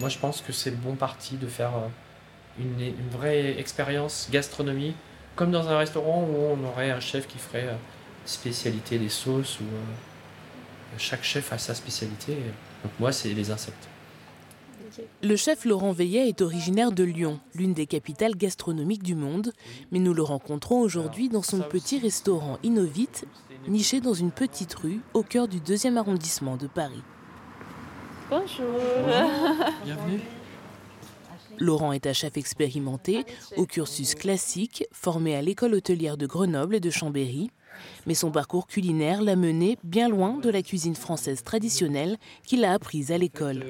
moi je pense que c'est le bon parti de faire une, une vraie expérience gastronomique, comme dans un restaurant où on aurait un chef qui ferait spécialité des sauces, ou chaque chef a sa spécialité. Donc moi c'est les insectes. Le chef Laurent Veillet est originaire de Lyon, l'une des capitales gastronomiques du monde, mais nous le rencontrons aujourd'hui dans son petit restaurant Innovite, niché dans une petite rue au cœur du deuxième arrondissement de Paris. Bonjour. Bienvenue. Laurent est un chef expérimenté, au cursus classique, formé à l'école hôtelière de Grenoble et de Chambéry. Mais son parcours culinaire l'a mené bien loin de la cuisine française traditionnelle qu'il a apprise à l'école.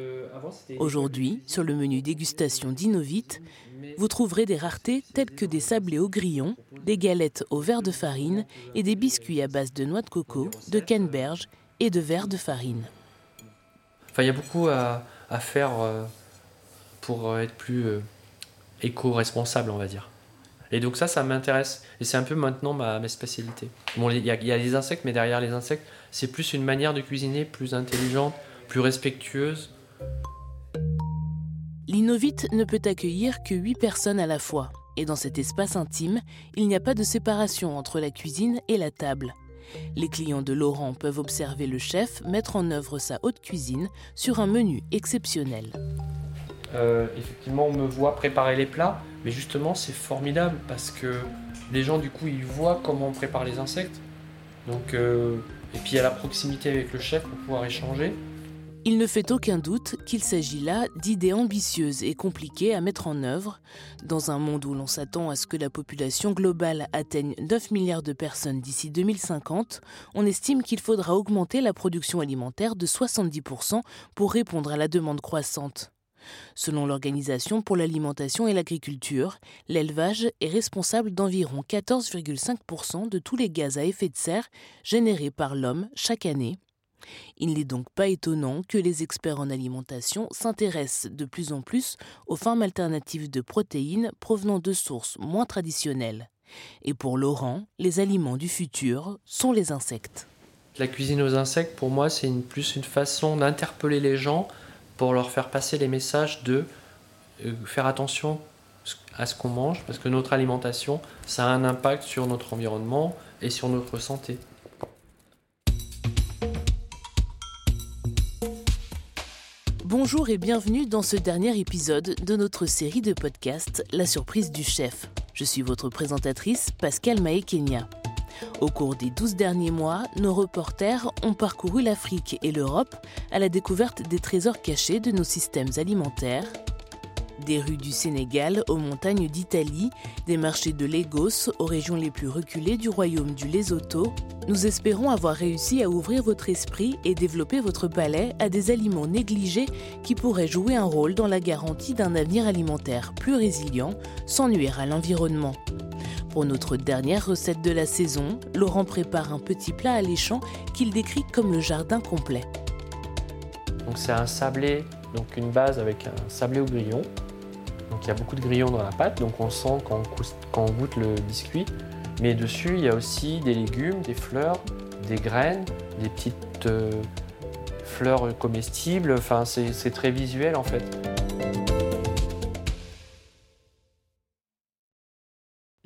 Aujourd'hui, sur le menu dégustation d'Innovite, vous trouverez des raretés telles que des sablés au grillon, des galettes au verre de farine et des biscuits à base de noix de coco, de canneberge et de verre de farine. Enfin, il y a beaucoup à, faire euh, pour être plus euh, éco-responsable, on va dire. Et donc ça, ça m'intéresse. Et c'est un peu maintenant ma, ma spécialité. Bon, il y, y, a les insectes, mais derrière les insectes, c'est plus une manière de cuisiner plus intelligente, plus respectueuse. L'innovite ne peut accueillir que 8 personnes à la fois. Et dans cet espace intime, il n'y a pas de séparation entre la cuisine et la table. Les clients de Laurent peuvent observer le chef mettre en œuvre sa haute cuisine sur un menu exceptionnel. Euh, effectivement, on me voit préparer les plats, mais justement, c'est formidable parce que les gens, du coup, ils voient comment on prépare les insectes. Donc, euh, et puis, a la proximité avec le chef pour pouvoir échanger. Il ne fait aucun doute qu'il s'agit là d'idées ambitieuses et compliquées à mettre en œuvre. Dans un monde où l'on s'attend à ce que la population globale atteigne 9 milliards de personnes d'ici 2050, on estime qu'il faudra augmenter la production alimentaire de 70% pour répondre à la demande croissante. Selon l'Organisation pour l'alimentation et l'agriculture, l'élevage est responsable d'environ 14,5% de tous les gaz à effet de serre générés par l'homme chaque année. Il n'est donc pas étonnant que les experts en alimentation s'intéressent de plus en plus aux formes alternatives de protéines provenant de sources moins traditionnelles. Et pour Laurent, les aliments du futur sont les insectes. La cuisine aux insectes, pour moi, c'est plus une façon d'interpeller les gens pour leur faire passer les messages de euh, faire attention à ce qu'on mange, parce que notre alimentation, ça a un impact sur notre environnement et sur notre santé. Bonjour et bienvenue dans ce dernier épisode de notre série de podcasts La surprise du chef. Je suis votre présentatrice Pascal Maekenia. Au cours des 12 derniers mois, nos reporters ont parcouru l'Afrique et l'Europe à la découverte des trésors cachés de nos systèmes alimentaires. Des rues du Sénégal aux montagnes d'Italie, des marchés de Lagos aux régions les plus reculées du royaume du Lesotho, nous espérons avoir réussi à ouvrir votre esprit et développer votre palais à des aliments négligés qui pourraient jouer un rôle dans la garantie d'un avenir alimentaire plus résilient sans nuire à l'environnement. Pour notre dernière recette de la saison, Laurent prépare un petit plat alléchant qu'il décrit comme le jardin complet. Donc c'est un sablé, donc une base avec un sablé au grillon. Il y a beaucoup de grillons dans la pâte, donc on sent quand on, goûte le biscuit. Mais dessus, il y a aussi des légumes, des fleurs, des graines, des petites euh, fleurs comestibles. Enfin, c'est très visuel en fait.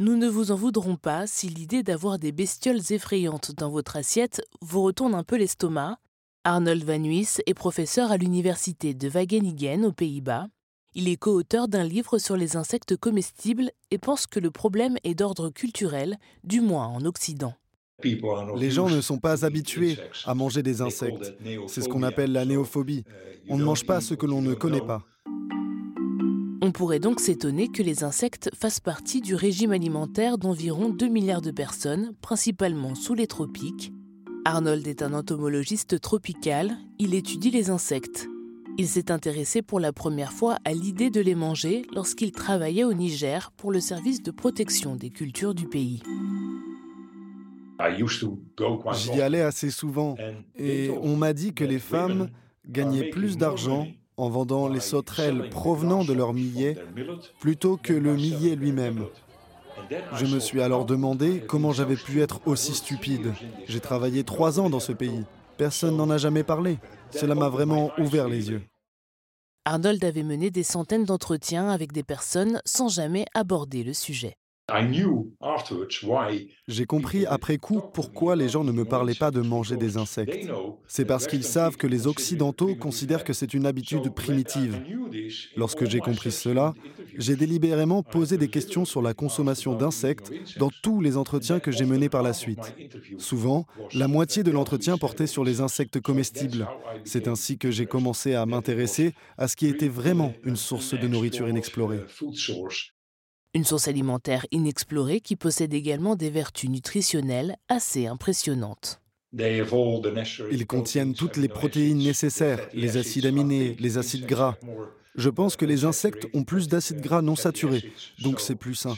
Nous ne vous en voudrons pas si l'idée d'avoir des bestioles effrayantes dans votre assiette vous retourne un peu l'estomac. Arnold Van Nuys est professeur à l'université de Wageningen aux Pays-Bas. Il est co-auteur d'un livre sur les insectes comestibles et pense que le problème est d'ordre culturel, du moins en Occident. Les gens ne sont pas habitués à manger des insectes. C'est ce qu'on appelle la néophobie. On ne mange pas ce que l'on ne connaît pas. On pourrait donc s'étonner que les insectes fassent partie du régime alimentaire d'environ 2 milliards de personnes, principalement sous les tropiques. Arnold est un entomologiste tropical, il étudie les insectes. Il s'est intéressé pour la première fois à l'idée de les manger lorsqu'il travaillait au Niger pour le service de protection des cultures du pays. J'y allais assez souvent et on m'a dit que les femmes gagnaient plus d'argent en vendant les sauterelles provenant de leur millet plutôt que le millet lui-même. Je me suis alors demandé comment j'avais pu être aussi stupide. J'ai travaillé trois ans dans ce pays. Personne n'en a jamais parlé. Cela m'a vraiment ouvert les yeux. Arnold avait mené des centaines d'entretiens avec des personnes sans jamais aborder le sujet. J'ai compris après coup pourquoi les gens ne me parlaient pas de manger des insectes. C'est parce qu'ils savent que les Occidentaux considèrent que c'est une habitude primitive. Lorsque j'ai compris cela, j'ai délibérément posé des questions sur la consommation d'insectes dans tous les entretiens que j'ai menés par la suite. Souvent, la moitié de l'entretien portait sur les insectes comestibles. C'est ainsi que j'ai commencé à m'intéresser à ce qui était vraiment une source de nourriture inexplorée. Une source alimentaire inexplorée qui possède également des vertus nutritionnelles assez impressionnantes. Ils contiennent toutes les protéines nécessaires, les acides aminés, les acides gras. Je pense que les insectes ont plus d'acides gras non saturés, donc c'est plus sain.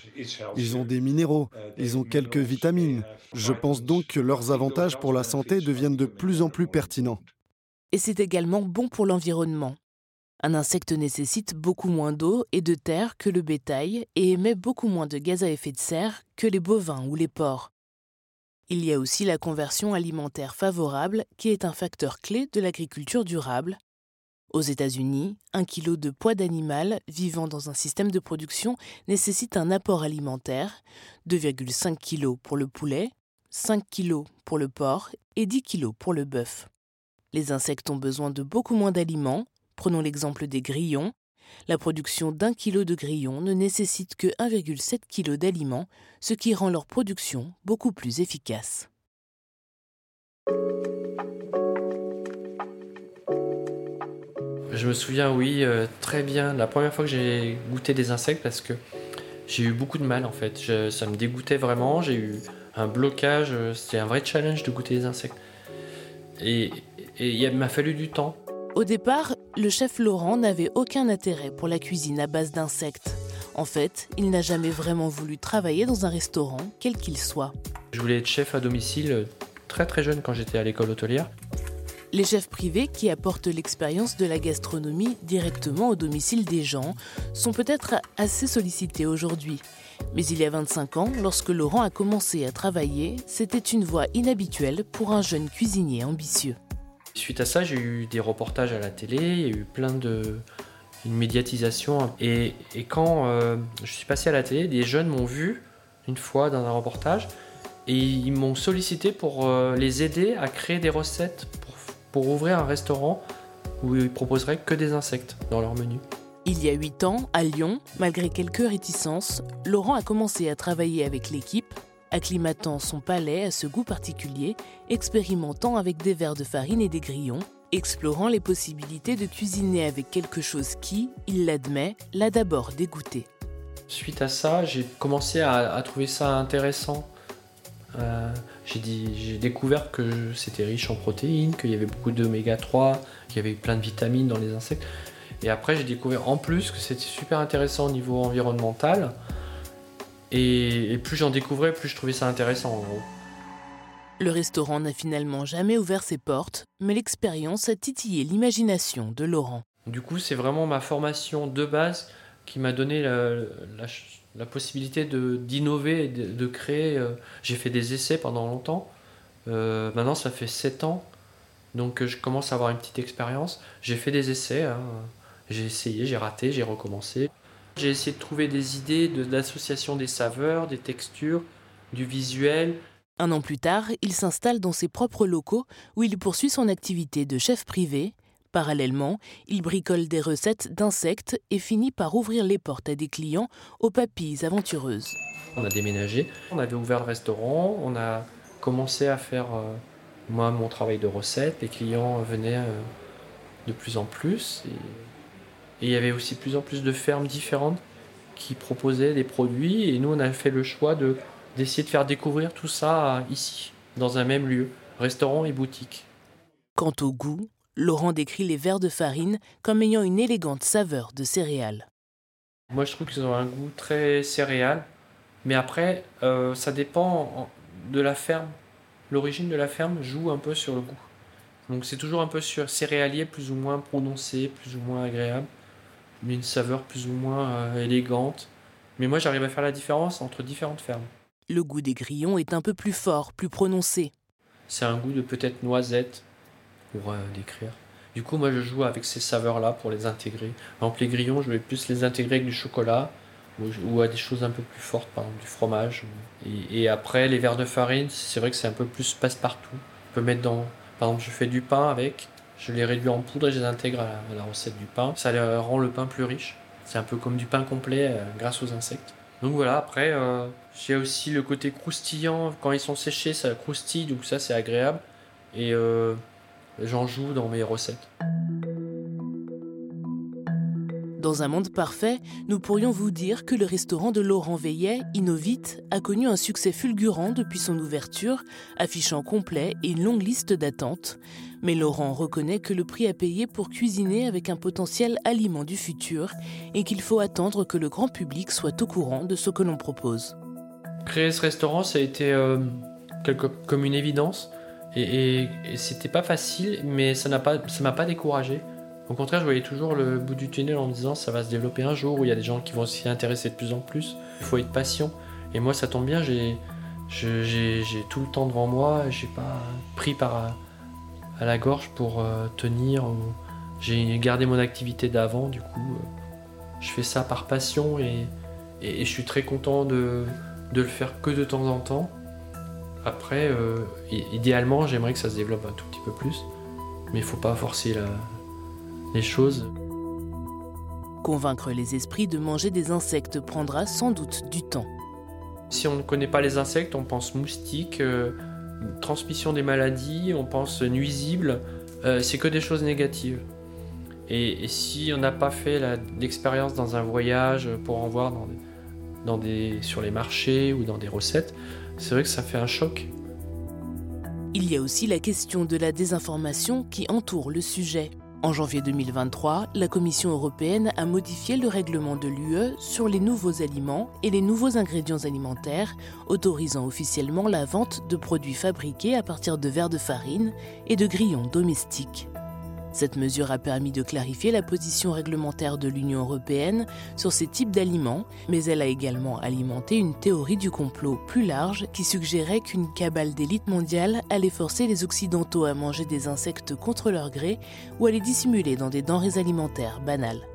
Ils ont des minéraux, ils ont quelques vitamines. Je pense donc que leurs avantages pour la santé deviennent de plus en plus pertinents. Et c'est également bon pour l'environnement. Un insecte nécessite beaucoup moins d'eau et de terre que le bétail et émet beaucoup moins de gaz à effet de serre que les bovins ou les porcs. Il y a aussi la conversion alimentaire favorable qui est un facteur clé de l'agriculture durable. Aux États-Unis, un kilo de poids d'animal vivant dans un système de production nécessite un apport alimentaire 2,5 kg pour le poulet, 5 kg pour le porc et 10 kg pour le bœuf. Les insectes ont besoin de beaucoup moins d'aliments Prenons l'exemple des grillons. La production d'un kilo de grillons ne nécessite que 1,7 kg d'aliments, ce qui rend leur production beaucoup plus efficace. Je me souviens, oui, euh, très bien, la première fois que j'ai goûté des insectes parce que j'ai eu beaucoup de mal en fait. ça me dégoûtait vraiment, j'ai eu un blocage, euh, c'était un vrai challenge de goûter des insectes. Et, et il m'a fallu du temps. Au départ, le chef Laurent n'avait aucun intérêt pour la cuisine à base d'insectes. En fait, il n'a jamais vraiment voulu travailler dans un restaurant, quel qu'il soit. Je voulais être chef à domicile très très jeune quand j'étais à l'école hôtelière. Les chefs privés qui apportent l'expérience de la gastronomie directement au domicile des gens sont peut-être assez sollicités aujourd'hui. Mais il y a 25 ans, lorsque Laurent a commencé à travailler, c'était une voie inhabituelle pour un jeune cuisinier ambitieux. Suite à ça, j'ai eu des reportages à la télé, il y a eu plein de une médiatisation. Et, quand euh, je suis passé à la télé, des jeunes m'ont vu une fois dans un reportage et ils m'ont sollicité pour euh, les aider à créer des recettes pour, pour ouvrir un restaurant où ils proposeraient que des insectes dans leur menu. Il y a 8 ans, à Lyon, malgré quelques réticences, Laurent a commencé à travailler avec l'équipe acclimatant son palais à ce goût particulier, expérimentant avec des verres de farine et des grillons, explorant les possibilités de cuisiner avec quelque chose qui, il l'admet, l'a d'abord dégoûté. Suite à ça, j'ai commencé à, trouver ça intéressant. Euh, j'ai découvert que c'était riche en protéines, qu'il y avait beaucoup d'oméga 3, qu'il y avait plein de vitamines dans les insectes. Et après, j'ai découvert en plus que c'était super intéressant au niveau environnemental. Et, plus j'en découvrais, plus je trouvais ça intéressant en gros. Le restaurant n'a finalement jamais ouvert ses portes, mais l'expérience a titillé l'imagination de Laurent. Du coup, c'est vraiment ma formation de base qui m'a donné la, possibilité d'innover et de, créer. Euh, j'ai fait des essais pendant longtemps. Euh, maintenant, ça fait 7 ans. Donc, je commence à avoir une petite expérience. J'ai fait des essais. Hein. J'ai essayé, j'ai raté, j'ai recommencé. J'ai essayé de trouver des idées de l'association des saveurs, des textures, du visuel. Un an plus tard, il s'installe dans ses propres locaux où il poursuit son activité de chef privé. Parallèlement, il bricole des recettes d'insectes et finit par ouvrir les portes à des clients aux papilles aventureuses. On a déménagé, on avait ouvert le restaurant, on a commencé à faire euh, moi mon travail de recette, les clients venaient euh, de plus en plus. Et il y avait aussi plus en plus de fermes différentes qui proposaient des produits. Et nous, on a fait le choix de, d'essayer de faire découvrir tout ça ici, dans un même lieu, restaurant et boutique. Quant au goût, Laurent décrit les verres de farine comme ayant une élégante saveur de céréales. Moi, je trouve qu'ils ont un goût très céréal. Mais après, euh, ça dépend de la ferme. L'origine de la ferme joue un peu sur le goût. Donc c'est toujours un peu sur céréalier, plus ou moins prononcé, plus ou moins agréable mais une saveur plus ou moins euh, élégante. Mais moi, j'arrive à faire la différence entre différentes fermes. Le goût des grillons est un peu plus fort, plus prononcé. C'est un goût de peut-être noisette, pour euh. Du coup, moi, je joue avec ces saveurs-là pour les intégrer. Par exemple, les grillons, je vais plus les intégrer avec du chocolat ou, à des choses un peu plus fortes, par exemple du fromage. Et, après, les verres de farine, c'est vrai que c'est un peu plus passe-partout. On peut mettre dans. Par exemple, je fais du pain avec, je les réduis en poudre et je les intègre à la, recette du pain. Ça rend le pain plus riche. C'est un peu comme du pain complet euh, grâce aux insectes. Donc voilà, après, euh, j'ai aussi le côté croustillant. Quand ils sont séchés, ça croustille, donc ça, c'est agréable. Et euh, j'en joue dans mes recettes. Dans un monde parfait, nous pourrions vous dire que le restaurant de Laurent Veillet, Innovite, a connu un succès fulgurant depuis son ouverture, affichant complet et une longue liste d'attentes. Mais Laurent reconnaît que le prix à payer pour cuisiner avec un potentiel aliment du futur et qu'il faut attendre que le grand public soit au courant de ce que l'on propose. Créer ce restaurant, ça a été euh, comme une évidence. Et, et, c'était pas facile, mais ça m'a pas, pas découragé. Au contraire, je voyais toujours le bout du tunnel en me disant ça va se développer un jour où il y a des gens qui vont s'y intéresser de plus en plus. Il faut être patient. Et moi, ça tombe bien, j'ai, j'ai, tout le temps devant moi. J'ai pas pris par à la gorge pour euh, tenir. J'ai gardé mon activité d'avant, du coup, euh, je fais ça par passion et, et, je suis très content de, de, le faire que de temps en temps. Après, euh, idéalement, j'aimerais que ça se développe un tout petit peu plus, mais il faut pas forcer la, les choses. Convaincre les esprits de manger des insectes prendra sans doute du temps. Si on ne connaît pas les insectes, on pense moustiques, euh, transmission des maladies, on pense nuisibles. Euh, c'est que des choses négatives. Et, si on n'a pas fait l'expérience dans un voyage pour en voir dans des, sur les marchés ou dans des recettes, c'est vrai que ça fait un choc. Il y a aussi la question de la désinformation qui entoure le sujet. En janvier 2023, la Commission européenne a modifié le règlement de l'UE sur les nouveaux aliments et les nouveaux ingrédients alimentaires, autorisant officiellement la vente de produits fabriqués à partir de verres de farine et de grillons domestiques. Cette mesure a permis de clarifier la position réglementaire de l'Union européenne sur ces types d'aliments, mais elle a également alimenté une théorie du complot plus large qui suggérait qu'une cabale d'élite mondiale allait forcer les Occidentaux à manger des insectes contre leur gré ou à les dissimuler dans des denrées alimentaires banales.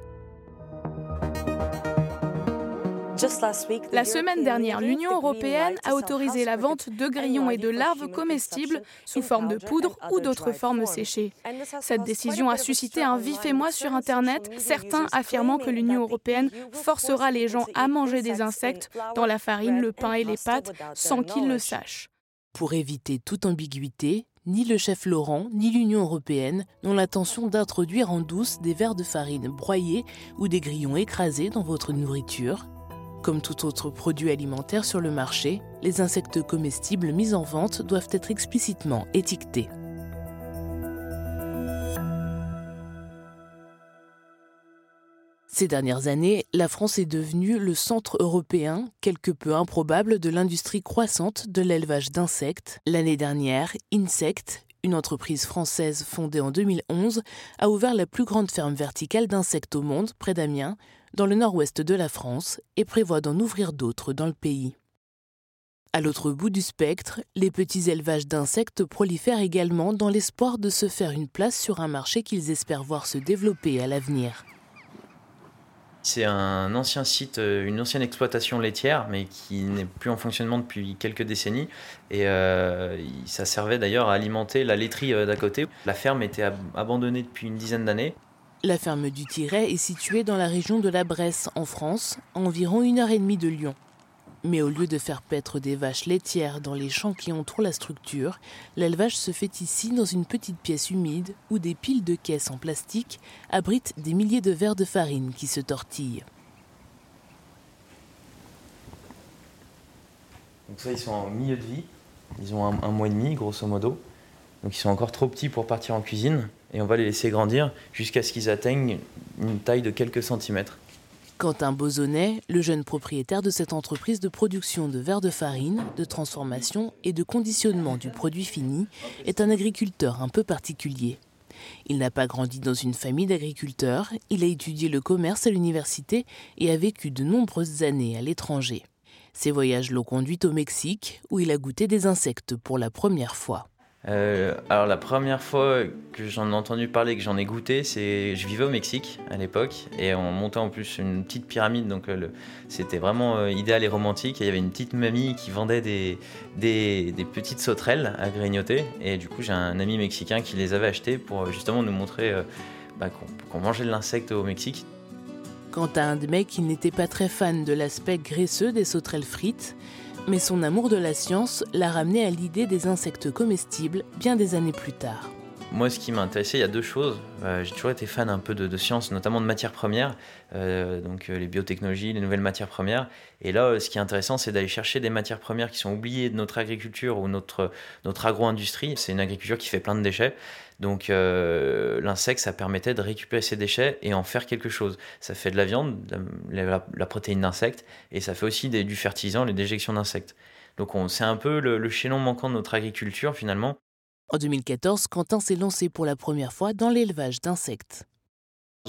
La semaine dernière, l'Union européenne a autorisé la vente de grillons et de larves comestibles sous forme de poudre ou d'autres formes séchées. Cette décision a suscité un vif émoi sur Internet, certains affirmant que l'Union européenne forcera les gens à manger des insectes dans la farine, le pain et les pâtes sans qu'ils le sachent. Pour éviter toute ambiguïté, ni le chef Laurent ni l'Union européenne n'ont l'intention d'introduire en douce des verres de farine broyés ou des grillons écrasés dans votre nourriture, comme tout autre produit alimentaire sur le marché, les insectes comestibles mis en vente doivent être explicitement étiquetés. Ces dernières années, la France est devenue le centre européen, quelque peu improbable, de l'industrie croissante de l'élevage d'insectes. L'année dernière, Insect, une entreprise française fondée en 2011, a ouvert la plus grande ferme verticale d'insectes au monde, près d'Amiens, dans le nord-ouest de la France et prévoit d'en ouvrir d'autres dans le pays. À l'autre bout du spectre, les petits élevages d'insectes prolifèrent également dans l'espoir de se faire une place sur un marché qu'ils espèrent voir se développer à l'avenir. C'est un ancien site, euh, une ancienne exploitation laitière, mais qui n'est plus en fonctionnement depuis quelques décennies. Et euh, ça servait d'ailleurs à alimenter la laiterie euh, d'à côté. La ferme était abandonnée depuis une dizaine d'années. La ferme du Tiret est située dans la région de la Bresse, en France, à environ une heure et demie de Lyon. Mais au lieu de faire paître des vaches laitières dans les champs qui entourent la structure, l'élevage se fait ici dans une petite pièce humide où des piles de caisses en plastique abritent des milliers de verres de farine qui se tortillent. Donc ça, ils sont en milieu de vie. Ils ont un mois et demi, grosso modo. Donc ils sont encore trop petits pour partir en cuisine et on va les laisser grandir jusqu'à ce qu'ils atteignent une taille de quelques centimètres. Quentin Bozonnet, le jeune propriétaire de cette entreprise de production de verre de farine, de transformation et de conditionnement du produit fini, est un agriculteur un peu particulier. Il n'a pas grandi dans une famille d'agriculteurs, il a étudié le commerce à l'université et a vécu de nombreuses années à l'étranger. Ses voyages l'ont conduit au Mexique, où il a goûté des insectes pour la première fois. Euh, alors la première fois que j'en ai entendu parler, que j'en ai goûté, c'est je vivais au Mexique à l'époque et on montait en plus une petite pyramide, donc euh, c'était vraiment euh, idéal et romantique. Il y avait une petite mamie qui vendait des, des, petites sauterelles à grignoter et du coup j'ai un ami mexicain qui les avait achetées pour justement nous montrer bah, qu'on mangeait de l'insecte au Mexique. Quant à un de mecs, il n'était pas très fan de l'aspect graisseux des sauterelles frites mais son amour de la science l'a ramené à l'idée des insectes comestibles bien des années plus tard. Moi, ce qui m'a intéressé, il y a deux choses. Euh, j'ai toujours été fan un peu de, de science, notamment de matières premières, euh, donc euh, les biotechnologies, les nouvelles matières premières. Et là, ce qui est intéressant, c'est d'aller chercher des matières premières qui sont oubliées de notre agriculture ou notre, notre agro-industrie. C'est une agriculture qui fait plein de déchets. Donc l'insecte, ça permettait de récupérer ces déchets et en faire quelque chose. Ça fait de la viande, la, la, protéine d'insectes, et ça fait aussi du fertilisant, les déjections d'insectes. Donc c'est un peu le, le chaînon manquant de notre agriculture finalement. En 2014, Quentin s'est lancé pour la première fois dans l'élevage d'insectes.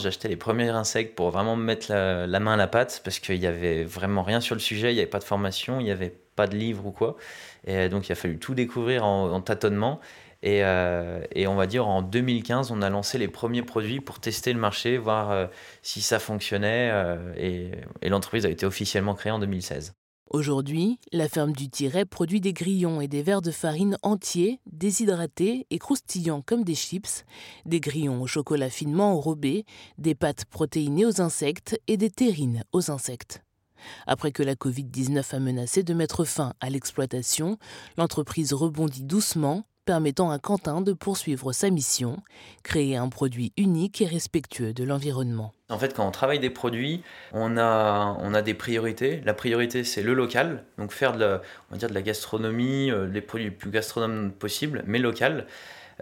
Acheté les premiers insectes pour vraiment me mettre la, main à la pâte parce qu'il n'y avait vraiment rien sur le sujet, il n'y avait pas de formation, il n'y avait pas de livre ou quoi. Et donc il a fallu tout découvrir en, tâtonnement. Euh, et, on va dire en 2015, on a lancé les premiers produits pour tester le marché, voir euh, si ça fonctionnait. Euh, et l'entreprise a été officiellement créée en 2016. Aujourd'hui, la ferme du Tiret produit des grillons et des verres de farine entiers, déshydratés et croustillants comme des chips, des grillons au chocolat finement enrobé, des pâtes protéinées aux insectes et des terrines aux insectes. Après que la Covid-19 a menacé de mettre fin à l'exploitation, l'entreprise rebondit doucement permettant à Quentin de poursuivre sa mission, créer un produit unique et respectueux de l'environnement. En fait, quand on travaille des produits, on a, on a des priorités. La priorité, c'est le local, donc faire de la, on va dire de la gastronomie, euh, les produits les plus gastronomes possibles, mais local.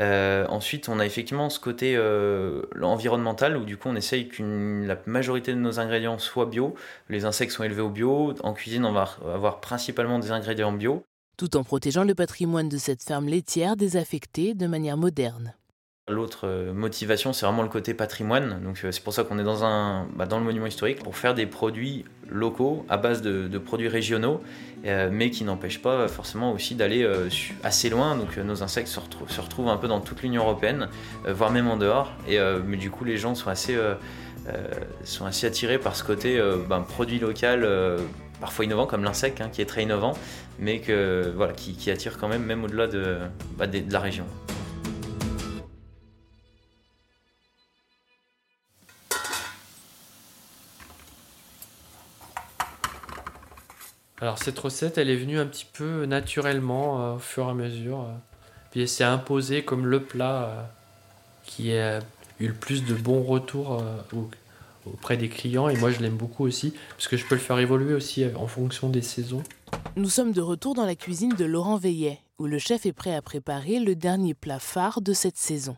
Euh, ensuite, on a effectivement ce côté euh, environnemental où du coup on essaye que la majorité de nos ingrédients soient bio. Les insectes sont élevés au bio. En cuisine, on va avoir principalement des ingrédients bio tout en protégeant le patrimoine de cette ferme laitière désaffectée de manière moderne. L'autre euh, motivation, c'est vraiment le côté patrimoine. Donc euh, c'est pour ça qu'on est dans, un, bah, dans le monument historique pour faire des produits locaux à base de, produits régionaux, euh, mais qui n'empêchent pas forcément aussi d'aller assez loin. Donc nos insectes se, retrouvent, un peu dans toute l'Union européenne, voire même en dehors. Et, mais du coup, les gens sont assez, attirés par ce côté ben, produit local parfois innovant comme l'insecte hein, qui est très innovant, mais qui, attire quand même, même au-delà de, bah, de, la région. Alors cette recette, elle est venue un petit peu naturellement euh, au fur et à mesure. Euh. puis elle s'est imposée comme le plat euh, qui a eu le plus de bons retours auprès des clients et moi je l'aime beaucoup aussi parce que je peux le faire évoluer aussi en fonction des saisons. Nous sommes de retour dans la cuisine de Laurent Veillet où le chef est prêt à préparer le dernier plat phare de cette saison.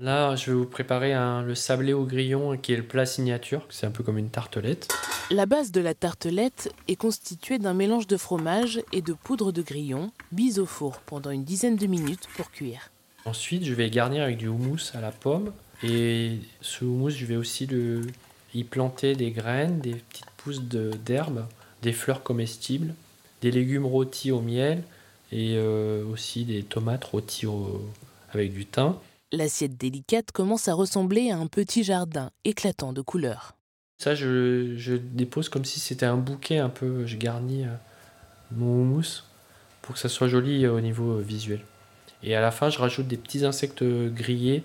Là, je vais vous préparer un, le sablé au grillon qui est le plat signature, c'est un peu comme une tartelette. La base de la tartelette est constituée d'un mélange de fromage et de poudre de grillon, bis au four pendant une dizaine de minutes pour cuire. Ensuite, je vais garnir avec du houmous à la pomme, et ce houmous, je vais aussi le, y planter des graines, des petites pousses d'herbe, des fleurs comestibles, des légumes rôtis au miel et euh, aussi des tomates rôties avec du thym. L'assiette délicate commence à ressembler à un petit jardin éclatant de couleurs. Ça, je, je dépose comme si c'était un bouquet un peu. Je garnis euh, mon houmous pour que ça soit joli euh, au niveau visuel. Et à la fin, je rajoute des petits insectes grillés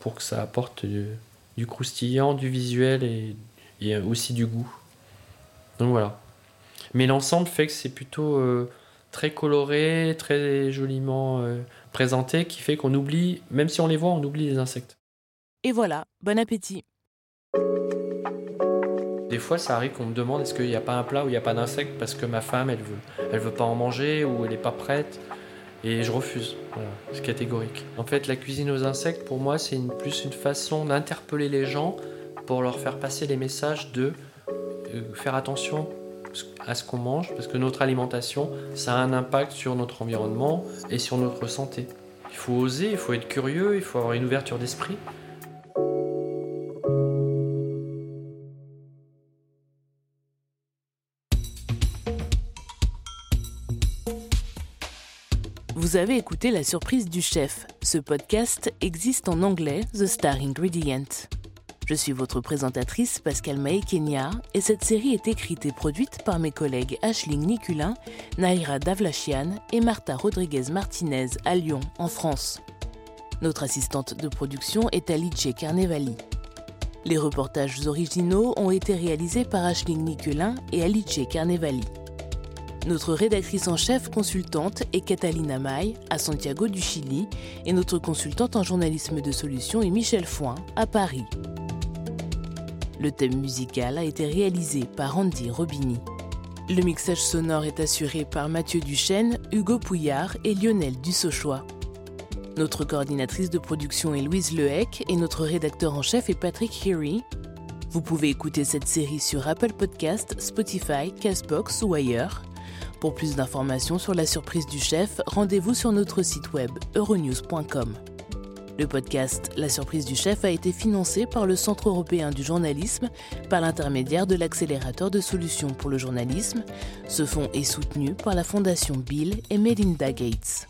pour que ça apporte du, croustillant, du visuel et, aussi du goût. Donc voilà. Mais l'ensemble fait que c'est plutôt euh, très coloré, très joliment euh, présenté, qui fait qu'on oublie, même si on les voit, on oublie les insectes. Et voilà, bon appétit. Des fois, ça arrive qu'on me demande est-ce qu'il n'y a pas un plat où il n'y a pas d'insectes parce que ma femme, elle veut, elle veut pas en manger ou elle n'est pas prête. Et je refuse. c'est catégorique. En fait, la cuisine aux insectes, pour moi, c'est plus une façon d'interpeller les gens pour leur faire passer les messages de euh, faire attention à ce qu'on mange, parce que notre alimentation, ça a un impact sur notre environnement et sur notre santé. Il faut oser, il faut être curieux, il faut avoir une ouverture d'esprit. Vous avez écouté La surprise du chef. Ce podcast existe en anglais, The Star Ingredient. Je suis votre présentatrice Pascal Mae Kenya et cette série est écrite et produite par mes collègues Ashling Niculin, Naira Davlachian et Marta Rodriguez Martinez à Lyon, en France. Notre assistante de production est Alice Carnevali. Les reportages originaux ont été réalisés par Ashling Niculin et Alice Carnevali. Notre rédactrice en chef consultante est Catalina May à Santiago du Chili et notre consultante en journalisme de solution est Michel Foin à Paris. Le thème musical a été réalisé par Andy Robini. Le mixage sonore est assuré par Mathieu Duchesne, Hugo Pouillard et Lionel Dussauchois. Notre coordinatrice de production est Louise Lehec et notre rédacteur en chef est Patrick Heary. Vous pouvez écouter cette série sur Apple Podcast, Spotify, Castbox ou ailleurs. Pour plus d'informations sur la surprise du chef, rendez-vous sur notre site web euronews.com. Le podcast La surprise du chef a été financé par le Centre européen du journalisme par l'intermédiaire de l'accélérateur de solutions pour le journalisme. Ce fonds est soutenu par la Fondation Bill et Melinda Gates.